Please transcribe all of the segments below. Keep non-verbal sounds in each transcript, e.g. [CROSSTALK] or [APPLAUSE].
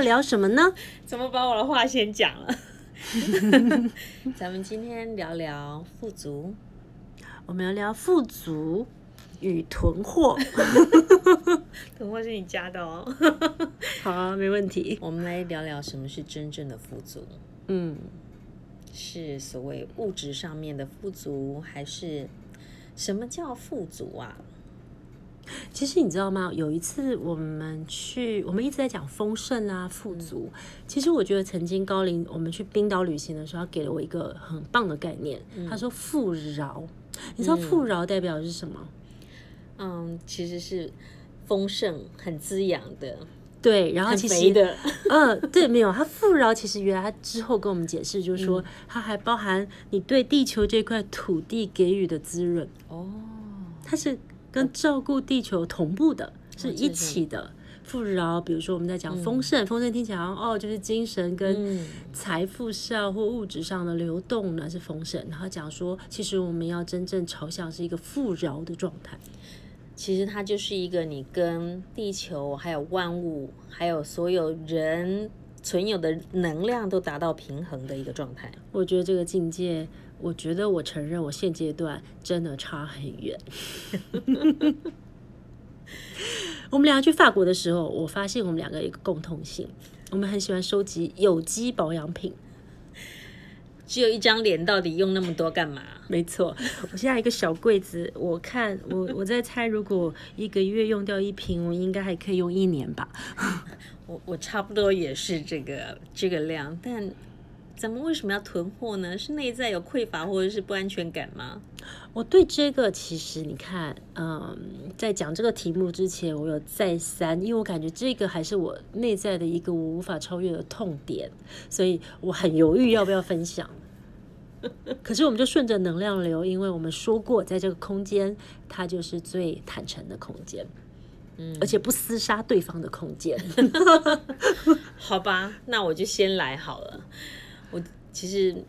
聊什么呢？怎么把我的话先讲了？[LAUGHS] 咱们今天聊聊富足，我们要聊富足与囤货。[LAUGHS] 囤货是你加的哦。[LAUGHS] 好啊，没问题。我们来聊聊什么是真正的富足。嗯，是所谓物质上面的富足，还是什么叫富足啊？其实你知道吗？有一次我们去，我们一直在讲丰盛啊、富足。嗯、其实我觉得曾经高龄我们去冰岛旅行的时候，他给了我一个很棒的概念。嗯、他说“富饶”，你知道“富饶”代表的是什么？嗯，其实是丰盛、很滋养的。对，然后其实的，嗯，对，没有。他“富饶”其实原来他之后跟我们解释，就是说它还包含你对地球这块土地给予的滋润。哦，它是。跟照顾地球同步的，是一起的。富饶，比如说我们在讲丰盛，丰盛听起来哦，就是精神跟财富上或物质上的流动呢是丰盛。然后讲说，其实我们要真正朝向是一个富饶的状态。其实它就是一个你跟地球、还有万物、还有所有人存有的能量都达到平衡的一个状态。我觉得这个境界。我觉得我承认，我现阶段真的差很远。[LAUGHS] 我们俩去法国的时候，我发现我们两个有一个共同性，我们很喜欢收集有机保养品。只有一张脸，到底用那么多干嘛？没错，我现在一个小柜子，我看我我在猜，如果一个月用掉一瓶，我应该还可以用一年吧。[LAUGHS] 我我差不多也是这个这个量，但。咱们为什么要囤货呢？是内在有匮乏或者是不安全感吗？我对这个其实你看，嗯，在讲这个题目之前，我有再三，因为我感觉这个还是我内在的一个我无法超越的痛点，所以我很犹豫要不要分享。[LAUGHS] 可是我们就顺着能量流，因为我们说过，在这个空间，它就是最坦诚的空间，嗯，而且不厮杀对方的空间。[LAUGHS] 好吧，那我就先来好了。我其实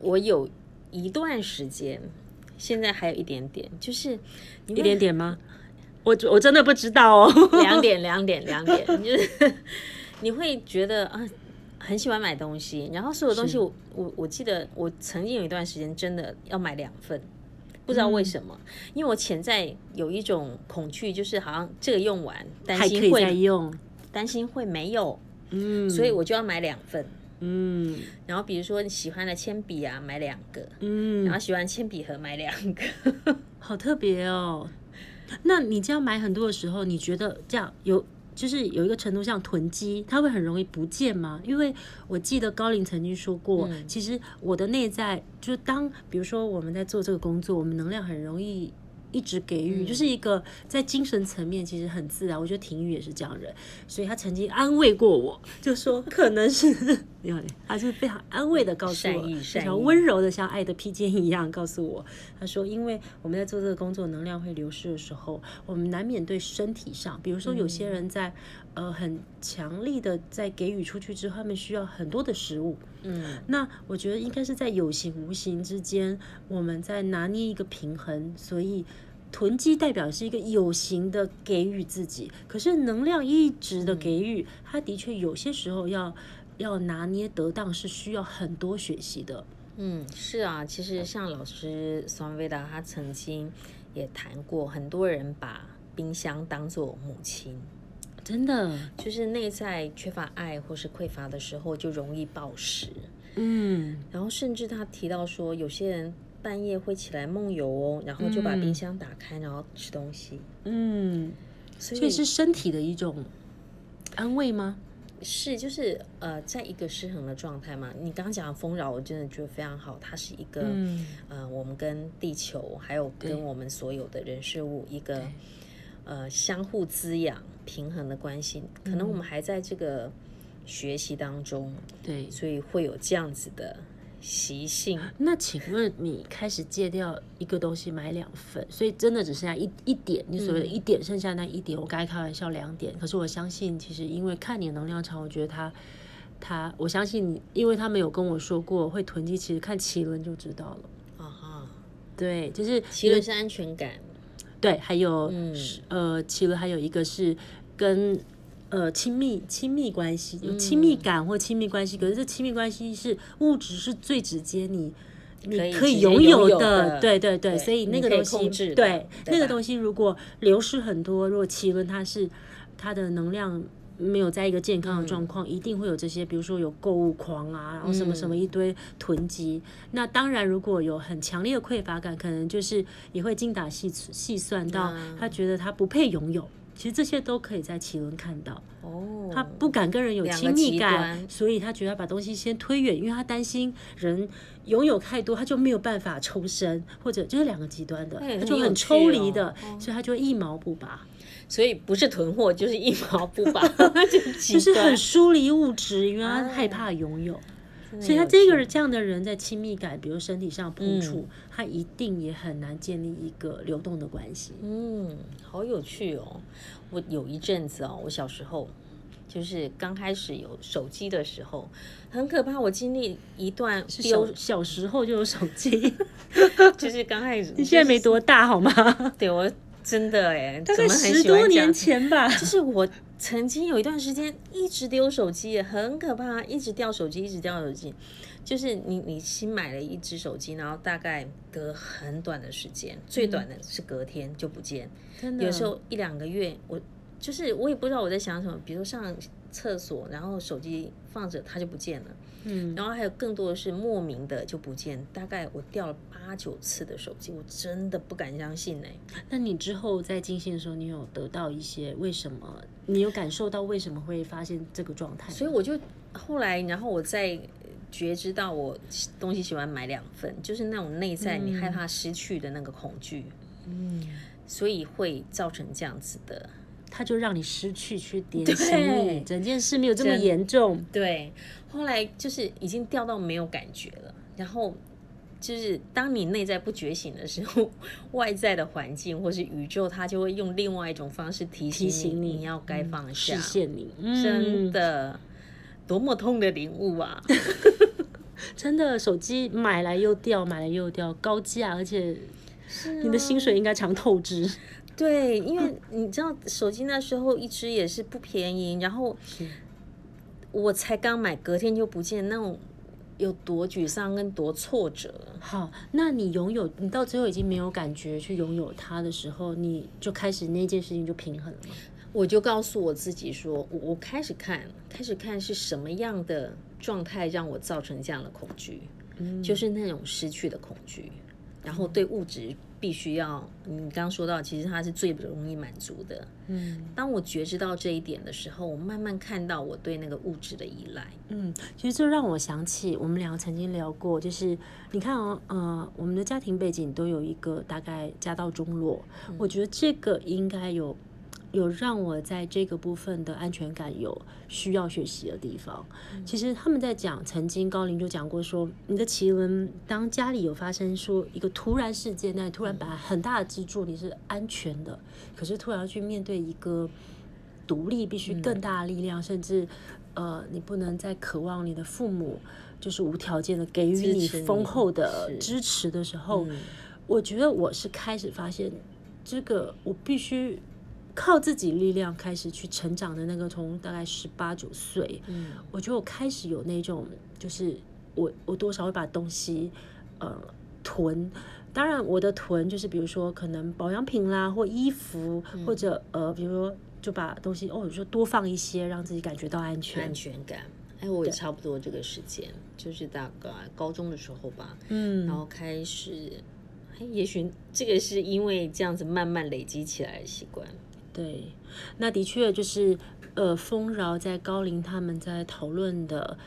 我有一段时间，现在还有一点点，就是一点点吗？我我真的不知道哦。两点两点 [LAUGHS] 两点，[LAUGHS] 就是你会觉得啊，很喜欢买东西，然后所有东西我我我记得我曾经有一段时间真的要买两份，不知道为什么，嗯、因为我潜在有一种恐惧，就是好像这个用完担心会再用，担心会没有，嗯，所以我就要买两份。嗯，然后比如说你喜欢的铅笔啊，买两个，嗯，然后喜欢铅笔盒买两个，[LAUGHS] 好特别哦。那你这样买很多的时候，你觉得这样有就是有一个程度像囤积，它会很容易不见吗？因为我记得高林曾经说过，嗯、其实我的内在就是当比如说我们在做这个工作，我们能量很容易。一直给予，就是一个在精神层面其实很自然。我觉得婷宇也是这样的人，所以他曾经安慰过我，[LAUGHS] 就说可能是，[LAUGHS] 因为他是非常安慰的告诉我，非常温柔的像爱的披肩一样告诉我。他说，因为我们在做这个工作，能量会流失的时候，我们难免对身体上，比如说有些人在呃很强力的在给予出去之后，他们需要很多的食物。嗯，那我觉得应该是在有形无形之间，我们在拿捏一个平衡，所以。囤积代表是一个有形的给予自己，可是能量一直的给予，它的确有些时候要要拿捏得当，是需要很多学习的。嗯，是啊，其实像老师索维达他曾经也谈过，很多人把冰箱当做母亲，真的就是内在缺乏爱或是匮乏的时候，就容易暴食。嗯，然后甚至他提到说，有些人。半夜会起来梦游哦，然后就把冰箱打开，嗯、然后吃东西。嗯，所以，是身体的一种安慰吗？是，就是呃，在一个失衡的状态嘛。你刚刚讲的丰饶，我真的觉得非常好。它是一个，嗯、呃，我们跟地球还有跟我们所有的人事物一个呃相互滋养、平衡的关系。可能我们还在这个学习当中，对，所以会有这样子的。习性。那请问你开始戒掉一个东西买两份，所以真的只剩下一一点，你所谓的一点剩下那一点，嗯、我刚才开玩笑两点。可是我相信，其实因为看你的能量场，我觉得他他，我相信你，因为他没有跟我说过会囤积，其实看奇轮就知道了。啊哈，对，就是奇轮是安全感，对，还有、嗯、呃其实还有一个是跟呃亲密亲密关系，有亲密感或亲密关系，嗯、可是这亲密关系是物质是最直接你。你可以拥有的，对对对，所以那个东西，对那个东西，如果流失很多，如果脐轮它是它的能量没有在一个健康的状况，一定会有这些，比如说有购物狂啊，然后什么什么一堆囤积。那当然，如果有很强烈的匮乏感，可能就是也会精打细细算到他觉得他不配拥有。其实这些都可以在奇轮看到。哦，他不敢跟人有亲密感，所以他觉得要把东西先推远，因为他担心人拥有太多，他就没有办法抽身，或者就是两个极端的，他就很抽离的，所以他就一毛不拔。所以不是囤货，[LAUGHS] 就是一毛不拔，[LAUGHS] 就是很疏离物质，因为他害怕拥有。所以他这个人这样的人，在亲密感，比如身体上碰触，嗯、他一定也很难建立一个流动的关系。嗯，好有趣哦！我有一阵子哦，我小时候就是刚开始有手机的时候，很可怕。我经历一段丢小，小时候就有手机，[LAUGHS] 就是刚开始。你现在没多大好吗？对，我真的哎，大概十多年前吧，[LAUGHS] 就是我。曾经有一段时间一直丢手机，很可怕，一直掉手机，一直掉手机。就是你你新买了一只手机，然后大概隔很短的时间，最短的是隔天就不见，真的。有时候一两个月，我就是我也不知道我在想什么，比如上厕所，然后手机放着它就不见了。嗯，然后还有更多的是莫名的就不见，大概我掉了八九次的手机，我真的不敢相信哎。那你之后在进行的时候，你有得到一些为什么？你有感受到为什么会发现这个状态？所以我就后来，然后我再觉知到我东西喜欢买两份，就是那种内在你害怕失去的那个恐惧，嗯，所以会造成这样子的。他就让你失去去点醒你，整件事没有这么严重。对，后来就是已经掉到没有感觉了。然后就是当你内在不觉醒的时候，外在的环境或是宇宙，它就会用另外一种方式提醒你，提醒你，你要该放下。实现你，嗯、真的多么痛的领悟啊！[LAUGHS] 真的，手机买来又掉，买来又掉，高价，而且你的薪水应该常透支。对，因为你知道手机那时候一支也是不便宜，然后我才刚买，隔天就不见，那种有多沮丧跟多挫折。好，那你拥有，你到最后已经没有感觉去拥有它的时候，你就开始那件事情就平衡了吗？我就告诉我自己说，我我开始看，开始看是什么样的状态让我造成这样的恐惧，嗯，就是那种失去的恐惧，然后对物质。必须要，你刚刚说到，其实它是最不容易满足的。嗯，当我觉知到这一点的时候，我慢慢看到我对那个物质的依赖。嗯，其实这让我想起我们两个曾经聊过，就是你看哦，呃，我们的家庭背景都有一个大概家道中落，嗯，我觉得这个应该有。有让我在这个部分的安全感有需要学习的地方。其实他们在讲，曾经高龄就讲过说，你的奇轮当家里有发生说一个突然事件，那你突然把很大的支柱，你是安全的，可是突然要去面对一个独立，必须更大的力量，甚至呃，你不能再渴望你的父母就是无条件的给予你丰厚的支持的时。候，我觉得我是开始发现这个我必须。靠自己力量开始去成长的那个，从大概十八九岁，嗯，我觉得我开始有那种，就是我我多少会把东西呃囤，当然我的囤就是比如说可能保养品啦或衣服，嗯、或者呃比如说就把东西哦，有时候多放一些，让自己感觉到安全。安全感。哎，我也差不多这个时间，就是大概高中的时候吧，嗯，然后开始，哎，也许这个是因为这样子慢慢累积起来的习惯。对，那的确就是，呃，丰饶在高龄他们在讨论的，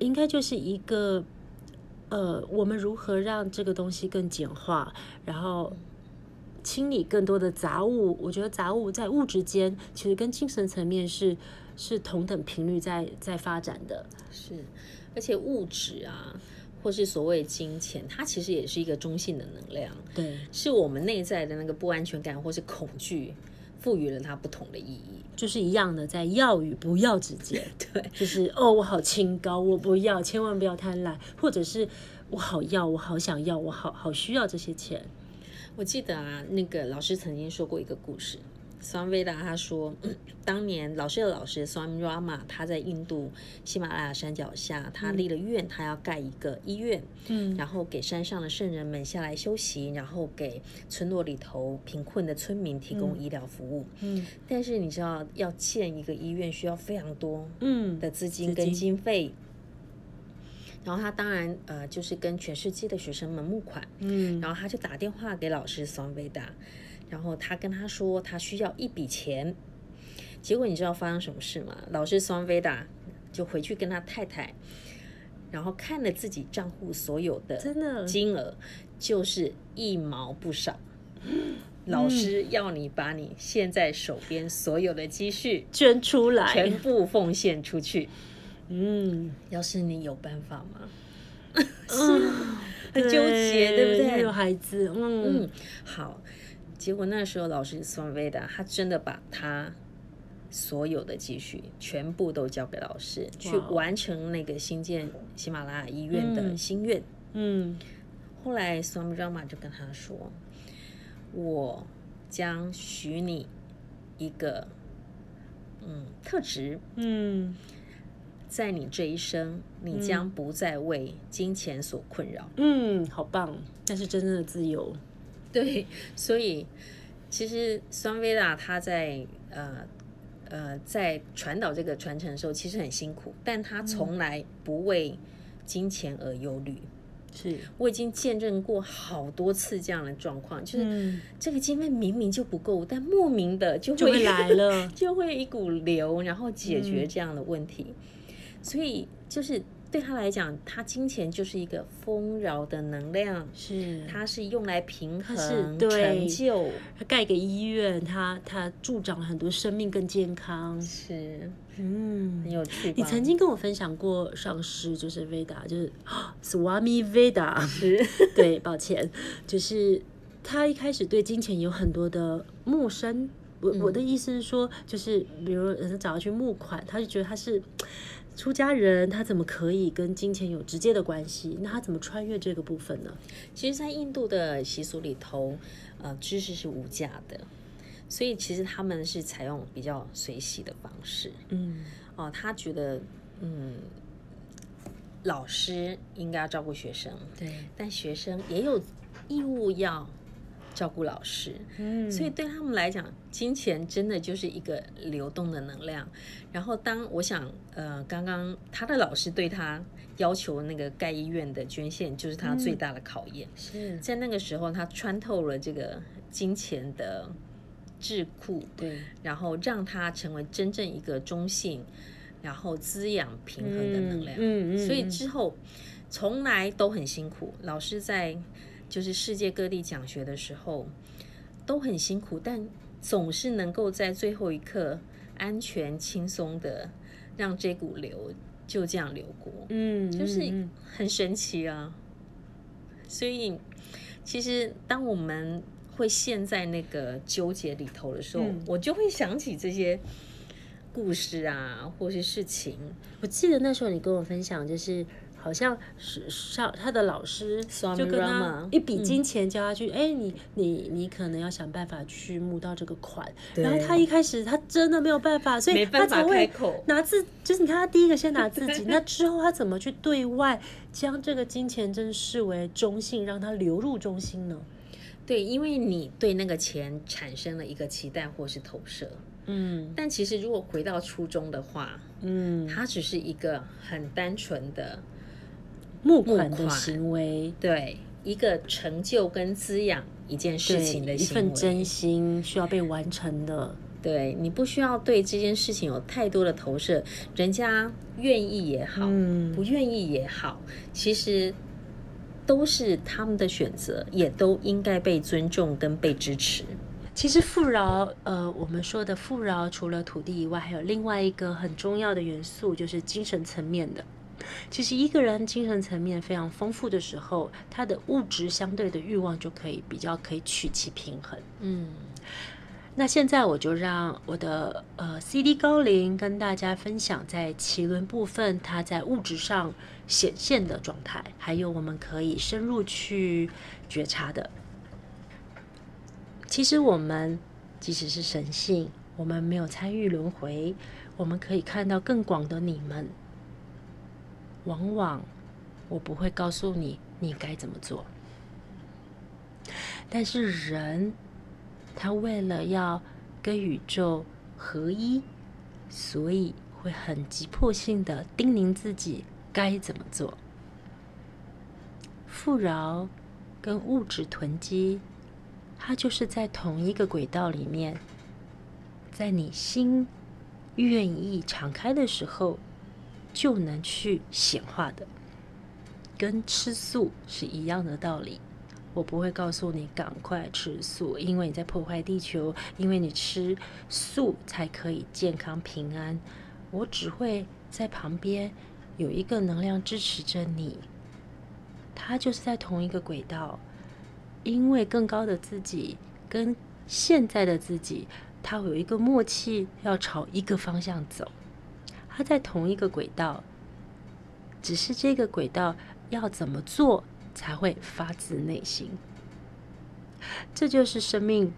应该就是一个，呃，我们如何让这个东西更简化，然后清理更多的杂物。我觉得杂物在物质间其实跟精神层面是是同等频率在在发展的。是，而且物质啊，或是所谓金钱，它其实也是一个中性的能量。对，是我们内在的那个不安全感或是恐惧。赋予了它不同的意义，就是一样的，在要与不要之间。[LAUGHS] 对，就是哦，我好清高，我不要，千万不要贪婪，或者是我好要，我好想要，我好好需要这些钱。我记得啊，那个老师曾经说过一个故事，Swami Veda 他说，[CLEARS THROAT] 当年老师的老师 Swami Rama 他在印度喜马拉雅山脚下，他立了愿，他要盖一个医院，嗯，然后给山上的圣人们下来休息，然后给村落里头贫困的村民提供医疗服务，嗯，但是你知道要建一个医院需要非常多，嗯。的资金跟经费，然后他当然呃就是跟全世界的学生们募款，嗯，然后他就打电话给老师 Swami Veda。然后他跟他说，他需要一笔钱。结果你知道发生什么事吗？老师 Swami Veda 就回去跟他太太，然后看了自己账户所有的金额，就是一毛不少。[GASPS] 老师要你把你现在手边所有的积蓄捐出来，全部奉献出去。嗯，要是你有办法吗？[LAUGHS] 是很纠结，对不对？有孩子，嗯，嗯，好。结果那时候，老师 Swami Veda 他真的把他所有的积蓄全部都交给老师，去完成那个新建喜马拉雅医院的心愿。嗯，后来 Swami Rama 就跟他说：“我将许你一个嗯特质，嗯，在你这一生，你将不再为金钱所困扰。”嗯，好棒，那是真正的自由。对，所以其实 Swami Veda 他在呃呃在传导这个传承的时候，其实很辛苦，但他从来不为金钱而忧虑。是，我已经见证过好多次这样的状况，就是这个经费明明就不够，但莫名的就会，就会来了，[LAUGHS] 就会一股流，然后解决这样的问题。嗯、所以就是。对他来讲，他金钱就是一个丰饶的能量，是，他是用来平衡、成就。他盖个医院，他他助长了很多生命更健康，是，嗯，很有趣。你曾经跟我分享过上师，就是 Veda，就是 [GASPS] Swami Veda，是，对，抱歉，就是他一开始对金钱有很多的陌生。我我的意思是说，就是比如人找他去募款，他就觉得他是。出家人他怎么可以跟金钱有直接的关系？那他怎么穿越这个部分呢？其实，在印度的习俗里头，呃，知识是无价的，所以其实他们是采用比较随喜的方式。嗯，哦，他觉得，嗯，老师应该要照顾学生，对，但学生也有义务要。照顾老师，嗯，所以对他们来讲，金钱真的就是一个流动的能量。然后，当我想，呃，刚刚他的老师对他要求那个盖医院的捐献，就是他最大的考验。是在那个时候，他穿透了这个金钱的智库，对，然后让他成为真正一个中性，然后滋养平衡的能量。嗯嗯，所以之后从来都很辛苦，老师在。就是世界各地讲学的时候都很辛苦，但总是能够在最后一刻安全轻松的让这股流就这样流过，嗯，就是很神奇啊。所以其实当我们会陷在那个纠结里头的时候，嗯，我就会想起这些故事啊，或是事情。我记得那时候你跟我分享就是。好像是上他的老师就跟他一笔金钱交下去，哎、嗯，你你你可能要想办法去募到这个款。然后他一开始他真的没有办法，所以他才会拿自，就是你看他第一个先拿自己，[LAUGHS] 那之后他怎么去对外将这个金钱真视为中性，让它流入中心呢？对，因为你对那个钱产生了一个期待或是投射，嗯，但其实如果回到初衷的话，嗯，它只是一个很单纯的。募款的行为，对一个成就跟滋养一件事情的一份真心需要被完成的。对，你不需要对这件事情有太多的投射，人家愿意也好，嗯，不愿意也好，其实都是他们的选择，也都应该被尊重跟被支持。其实富饶，呃，我们说的富饶，除了土地以外，还有另外一个很重要的元素，就是精神层面的。其实一个人精神层面非常丰富的时候，他的物质相对的欲望就可以比较可以取其平衡。嗯，那现在我就让我的呃 CD 高龄跟大家分享在奇轮部分它在物质上显现的状态，还有我们可以深入去觉察的。其实我们即使是神性，我们没有参与轮回，我们可以看到更广的你们。往往我不会告诉你你该怎么做，但是人他为了要跟宇宙合一，所以会很急迫性的叮咛自己该怎么做。富饶跟物质囤积，它就是在同一个轨道里面，在你心愿意敞开的时候，就能去显化的，跟吃素是一样的道理。我不会告诉你赶快吃素，因为你在破坏地球，因为你吃素才可以健康平安。我只会在旁边有一个能量支持着你，它就是在同一个轨道，因为更高的自己跟现在的自己，它有一个默契，要朝一个方向走。它在同一个轨道，只是这个轨道要怎么做才会发自内心。这就是生命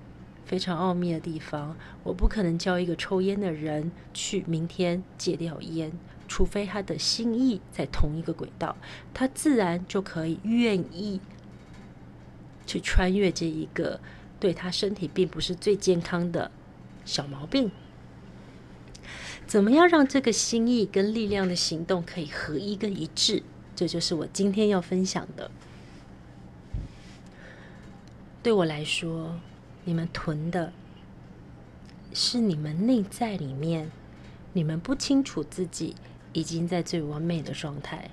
非常奥秘的地方。我不可能教一个抽烟的人去明天戒掉烟，除非他的心意在同一个轨道，他自然就可以愿意去穿越这一个对他身体并不是最健康的小毛病。怎么样让这个心意跟力量的行动可以合一跟一致？这就是我今天要分享的。对我来说，你们囤的是你们内在里面，你们不清楚自己已经在最完美的状态，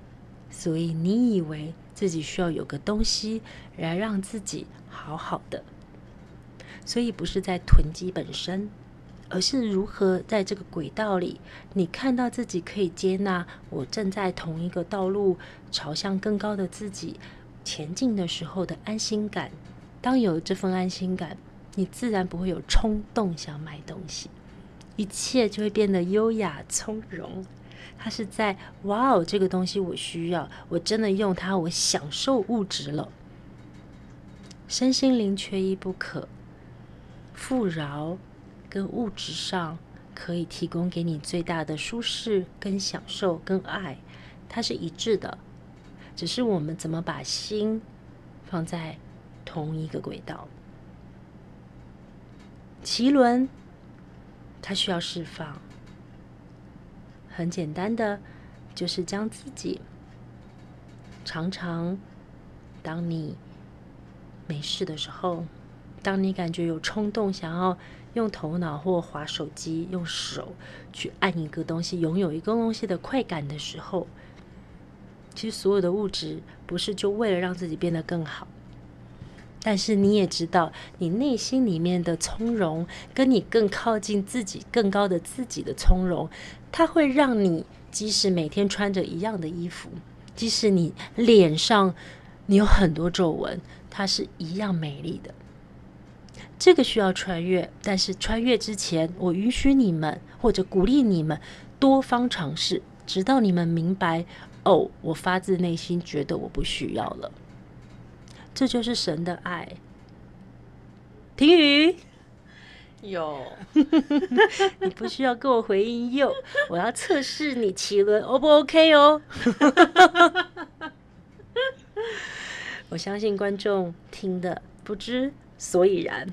所以你以为自己需要有个东西来让自己好好的，所以不是在囤积本身。而是如何在这个轨道里，你看到自己可以接纳我正在同一个道路，朝向更高的自己前进的时候的安心感。当有这份安心感，你自然不会有冲动想买东西，一切就会变得优雅从容。它是在哇哦，这个东西我需要，我真的用它，我享受物质了，身心灵缺一不可，富饶。跟物质上可以提供给你最大的舒适、跟享受、跟爱，它是一致的。只是我们怎么把心放在同一个轨道？脐轮它需要释放，很简单的，就是将自己常常，当你没事的时候，当你感觉有冲动想要。用头脑或滑手机，用手去按一个东西，拥有一个东西的快感的时候，其实所有的物质不是就为了让自己变得更好，但是你也知道，你内心里面的从容，跟你更靠近自己更高的自己的从容，它会让你即使每天穿着一样的衣服，即使你脸上你有很多皱纹，它是一样美丽的。这个需要穿越，但是穿越之前，我允许你们或者鼓励你们多方尝试，直到你们明白哦，我发自内心觉得我不需要了。这就是神的爱。婷雨，有，[LAUGHS] 你不需要跟我回应有，我要测试你脐轮 O 不 OK 哦。[LAUGHS] 我相信观众听的不知所以然。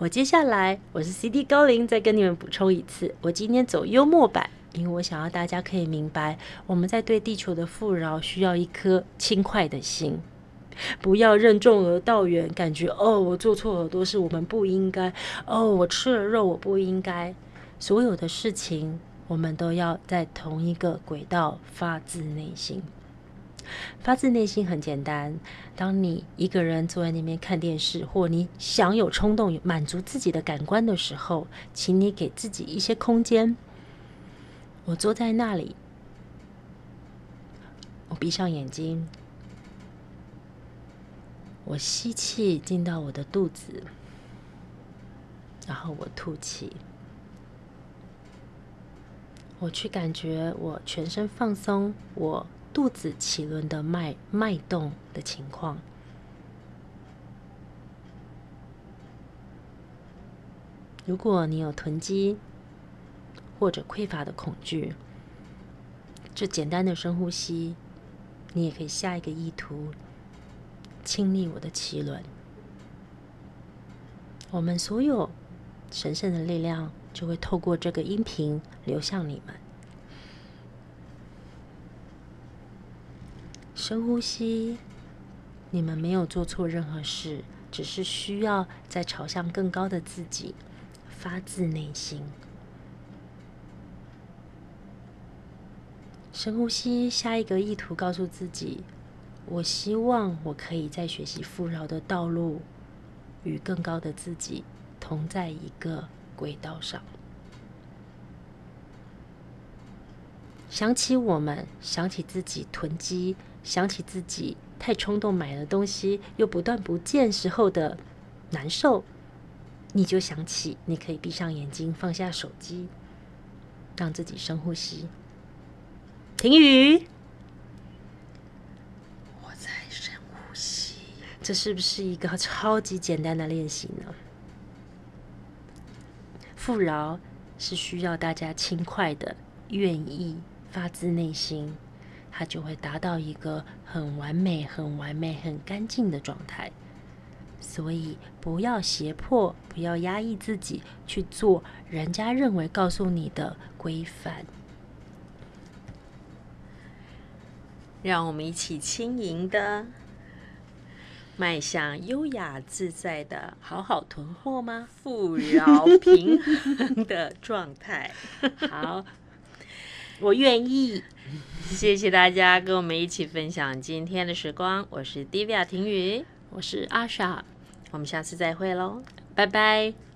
我接下来，我是 CD 高灵，再跟你们补充一次。我今天走幽默版，因为我想要大家可以明白，我们在对地球的富饶需要一颗轻快的心，不要任重而道远，感觉哦，我做错了都是我们不应该，哦，我吃了肉我不应该。所有的事情，我们都要在同一个轨道，发自内心。发自内心很简单。当你一个人坐在那边看电视，或你想有冲动满足自己的感官的时候，请你给自己一些空间。我坐在那里，我闭上眼睛，我吸气进到我的肚子，然后我吐气，我去感觉我全身放松，我。肚子脐轮的脉脉动的情况，如果你有囤积或者匮乏的恐惧，这简单的深呼吸，你也可以下一个意图，清理我的脐轮。我们所有神圣的力量就会透过这个音频流向你们。深呼吸，你们没有做错任何事，只是需要再朝向更高的自己，发自内心。深呼吸，下一个意图告诉自己：我希望我可以在学习富饶的道路。与更高的自己同在一个轨道上。想起我们，想起自己囤积，想起自己太冲动买了东西又不断不见时候的难受，你就想起你可以闭上眼睛，放下手机，让自己深呼吸，停雨，我在深呼吸。这是不是一个超级简单的练习呢？富饶是需要大家轻快的、愿意、发自内心，它就会达到一个很完美、很完美、很干净的状态。所以不要胁迫，不要压抑自己去做人家认为告诉你的规范。让我们一起轻盈的。迈向优雅自在的好好囤货吗？[LAUGHS] 富饶平衡的状态。好，我愿意。谢谢大家跟我们一起分享今天的时光。我是 Divya 婷雨，我是 Asha，我们下次再会喽，拜拜，拜。